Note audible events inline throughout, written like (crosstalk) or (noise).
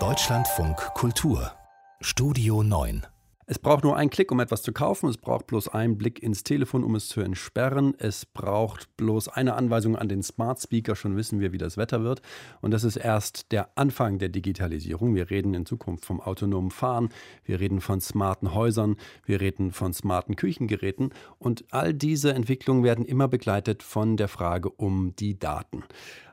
Deutschlandfunk Kultur Studio 9 es braucht nur einen Klick, um etwas zu kaufen. Es braucht bloß einen Blick ins Telefon, um es zu entsperren. Es braucht bloß eine Anweisung an den Smart Speaker. Schon wissen wir, wie das Wetter wird. Und das ist erst der Anfang der Digitalisierung. Wir reden in Zukunft vom autonomen Fahren. Wir reden von smarten Häusern. Wir reden von smarten Küchengeräten. Und all diese Entwicklungen werden immer begleitet von der Frage um die Daten.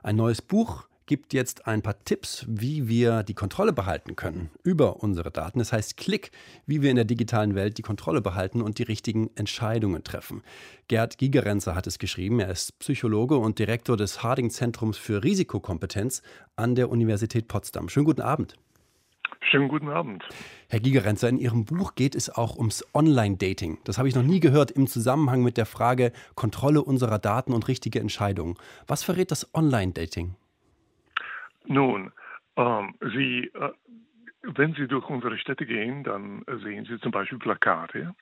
Ein neues Buch gibt jetzt ein paar Tipps, wie wir die Kontrolle behalten können über unsere Daten. Das heißt Klick, wie wir in der digitalen Welt die Kontrolle behalten und die richtigen Entscheidungen treffen. Gerd Gigerenzer hat es geschrieben. Er ist Psychologe und Direktor des Harding-Zentrums für Risikokompetenz an der Universität Potsdam. Schönen guten Abend. Schönen guten Abend. Herr Gigerenzer, in Ihrem Buch geht es auch ums Online-Dating. Das habe ich noch nie gehört im Zusammenhang mit der Frage Kontrolle unserer Daten und richtige Entscheidungen. Was verrät das Online-Dating? Nun, ähm, Sie, äh, wenn Sie durch unsere Städte gehen, dann sehen Sie zum Beispiel Plakate.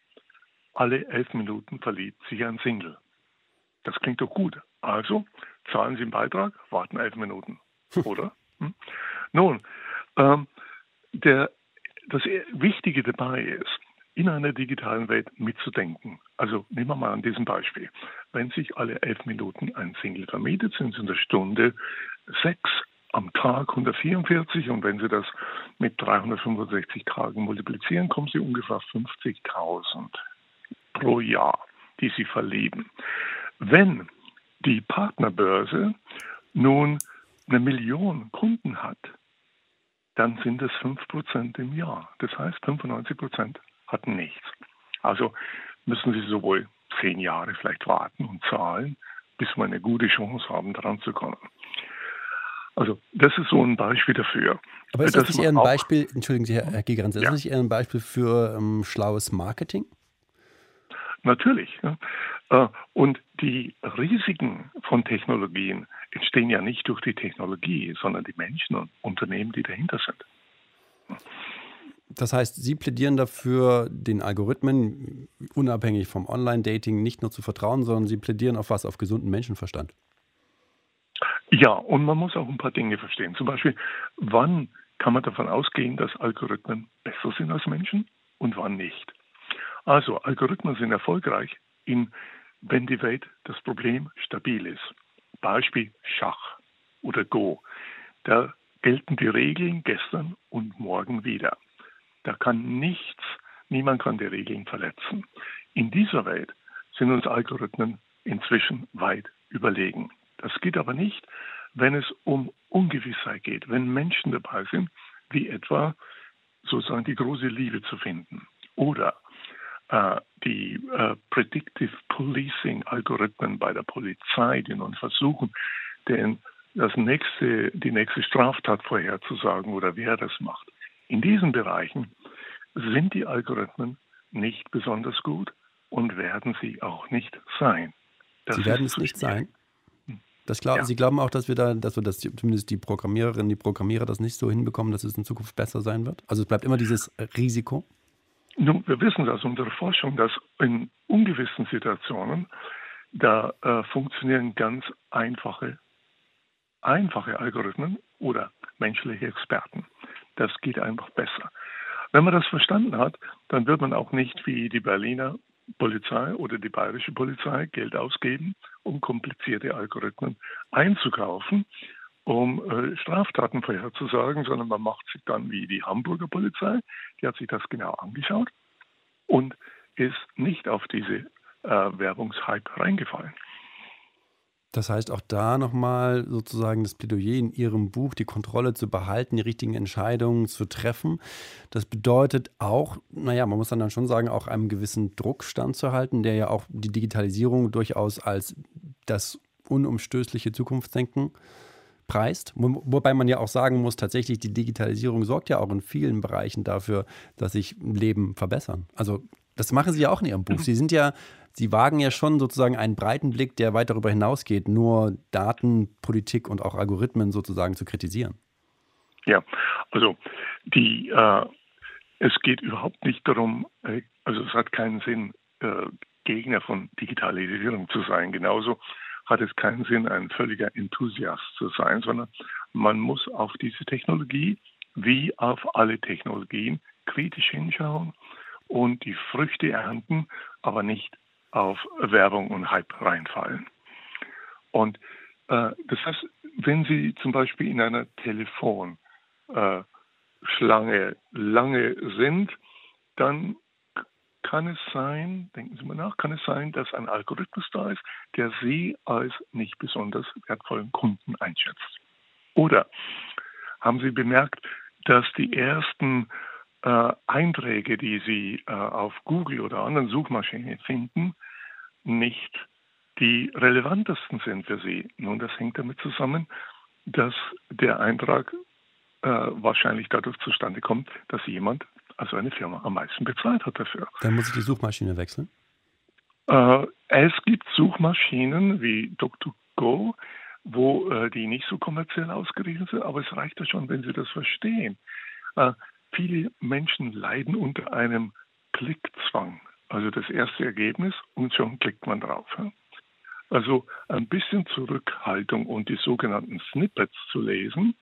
Alle elf Minuten verliebt sich ein Single. Das klingt doch gut. Also zahlen Sie einen Beitrag, warten elf Minuten. (laughs) Oder? Hm? Nun, ähm, der, das Wichtige dabei ist, in einer digitalen Welt mitzudenken. Also nehmen wir mal an diesem Beispiel. Wenn sich alle elf Minuten ein Single vermietet, sind es in der Stunde sechs am Tag 144 und wenn Sie das mit 365 Tagen multiplizieren, kommen Sie ungefähr 50.000 pro Jahr, die Sie verleben. Wenn die Partnerbörse nun eine Million Kunden hat, dann sind es 5% im Jahr. Das heißt, 95% hatten nichts. Also müssen Sie sowohl zehn Jahre vielleicht warten und zahlen, bis wir eine gute Chance haben, dran zu kommen. Also das ist so ein Beispiel dafür. Aber ist das nicht eher ein Beispiel, entschuldigen Sie, Herr Gigerenz, ist ja. das nicht eher ein Beispiel für ähm, schlaues Marketing? Natürlich. Ja. Äh, und die Risiken von Technologien entstehen ja nicht durch die Technologie, sondern die Menschen und Unternehmen, die dahinter sind. Das heißt, Sie plädieren dafür, den Algorithmen unabhängig vom Online-Dating nicht nur zu vertrauen, sondern Sie plädieren auf was? Auf gesunden Menschenverstand. Ja, und man muss auch ein paar Dinge verstehen. Zum Beispiel, wann kann man davon ausgehen, dass Algorithmen besser sind als Menschen und wann nicht? Also, Algorithmen sind erfolgreich, in, wenn die Welt das Problem stabil ist. Beispiel Schach oder Go. Da gelten die Regeln gestern und morgen wieder. Da kann nichts, niemand kann die Regeln verletzen. In dieser Welt sind uns Algorithmen inzwischen weit überlegen. Das geht aber nicht, wenn es um Ungewissheit geht, wenn Menschen dabei sind, wie etwa sozusagen die große Liebe zu finden oder äh, die äh, Predictive Policing Algorithmen bei der Polizei, die nun versuchen, den, das nächste, die nächste Straftat vorherzusagen oder wer das macht. In diesen Bereichen sind die Algorithmen nicht besonders gut und werden sie auch nicht sein. Das sie werden es nicht sein? Das glaub, ja. Sie glauben auch, dass wir da, dass wir das zumindest die Programmiererinnen, die Programmierer das nicht so hinbekommen, dass es in Zukunft besser sein wird? Also es bleibt immer dieses Risiko? Nun, wir wissen das unter Forschung, dass in ungewissen Situationen da äh, funktionieren ganz einfache, einfache Algorithmen oder menschliche Experten. Das geht einfach besser. Wenn man das verstanden hat, dann wird man auch nicht wie die Berliner Polizei oder die bayerische Polizei Geld ausgeben, um komplizierte Algorithmen einzukaufen, um äh, Straftaten vorherzusagen, sondern man macht sich dann wie die Hamburger Polizei, die hat sich das genau angeschaut und ist nicht auf diese äh, Werbungshype reingefallen. Das heißt, auch da nochmal sozusagen das Plädoyer in Ihrem Buch, die Kontrolle zu behalten, die richtigen Entscheidungen zu treffen. Das bedeutet auch, naja, man muss dann, schon sagen, auch einem gewissen Druck standzuhalten, der ja auch die Digitalisierung durchaus als das unumstößliche Zukunftsdenken preist. Wobei man ja auch sagen muss, tatsächlich, die Digitalisierung sorgt ja auch in vielen Bereichen dafür, dass sich Leben verbessern. Also das machen Sie ja auch in Ihrem Buch. Sie sind ja Sie wagen ja schon sozusagen einen breiten Blick, der weit darüber hinausgeht, nur Daten, Politik und auch Algorithmen sozusagen zu kritisieren. Ja, also die, äh, es geht überhaupt nicht darum, äh, also es hat keinen Sinn, äh, Gegner von Digitalisierung zu sein. Genauso hat es keinen Sinn, ein völliger Enthusiast zu sein, sondern man muss auf diese Technologie wie auf alle Technologien kritisch hinschauen und die Früchte ernten, aber nicht auf Werbung und Hype reinfallen. Und äh, das heißt, wenn Sie zum Beispiel in einer Telefonschlange lange sind, dann kann es sein, denken Sie mal nach, kann es sein, dass ein Algorithmus da ist, der Sie als nicht besonders wertvollen Kunden einschätzt. Oder haben Sie bemerkt, dass die ersten äh, Einträge, die Sie äh, auf Google oder anderen Suchmaschinen finden, nicht die relevantesten sind für Sie. Nun, das hängt damit zusammen, dass der Eintrag äh, wahrscheinlich dadurch zustande kommt, dass jemand, also eine Firma, am meisten bezahlt hat dafür. Dann muss ich die Suchmaschine wechseln? Äh, es gibt Suchmaschinen wie DuckDuckGo, wo äh, die nicht so kommerziell ausgerichtet sind, aber es reicht ja schon, wenn Sie das verstehen. Viele Menschen leiden unter einem Klickzwang. Also das erste Ergebnis und schon klickt man drauf. Also ein bisschen Zurückhaltung und die sogenannten Snippets zu lesen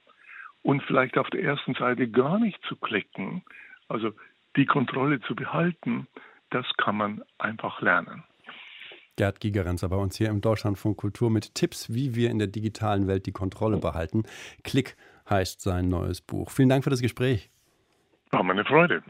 und vielleicht auf der ersten Seite gar nicht zu klicken, also die Kontrolle zu behalten, das kann man einfach lernen. Gerd Gigerenzer bei uns hier im Deutschlandfunk Kultur mit Tipps, wie wir in der digitalen Welt die Kontrolle behalten. Klick heißt sein neues Buch. Vielen Dank für das Gespräch. War meine Freude.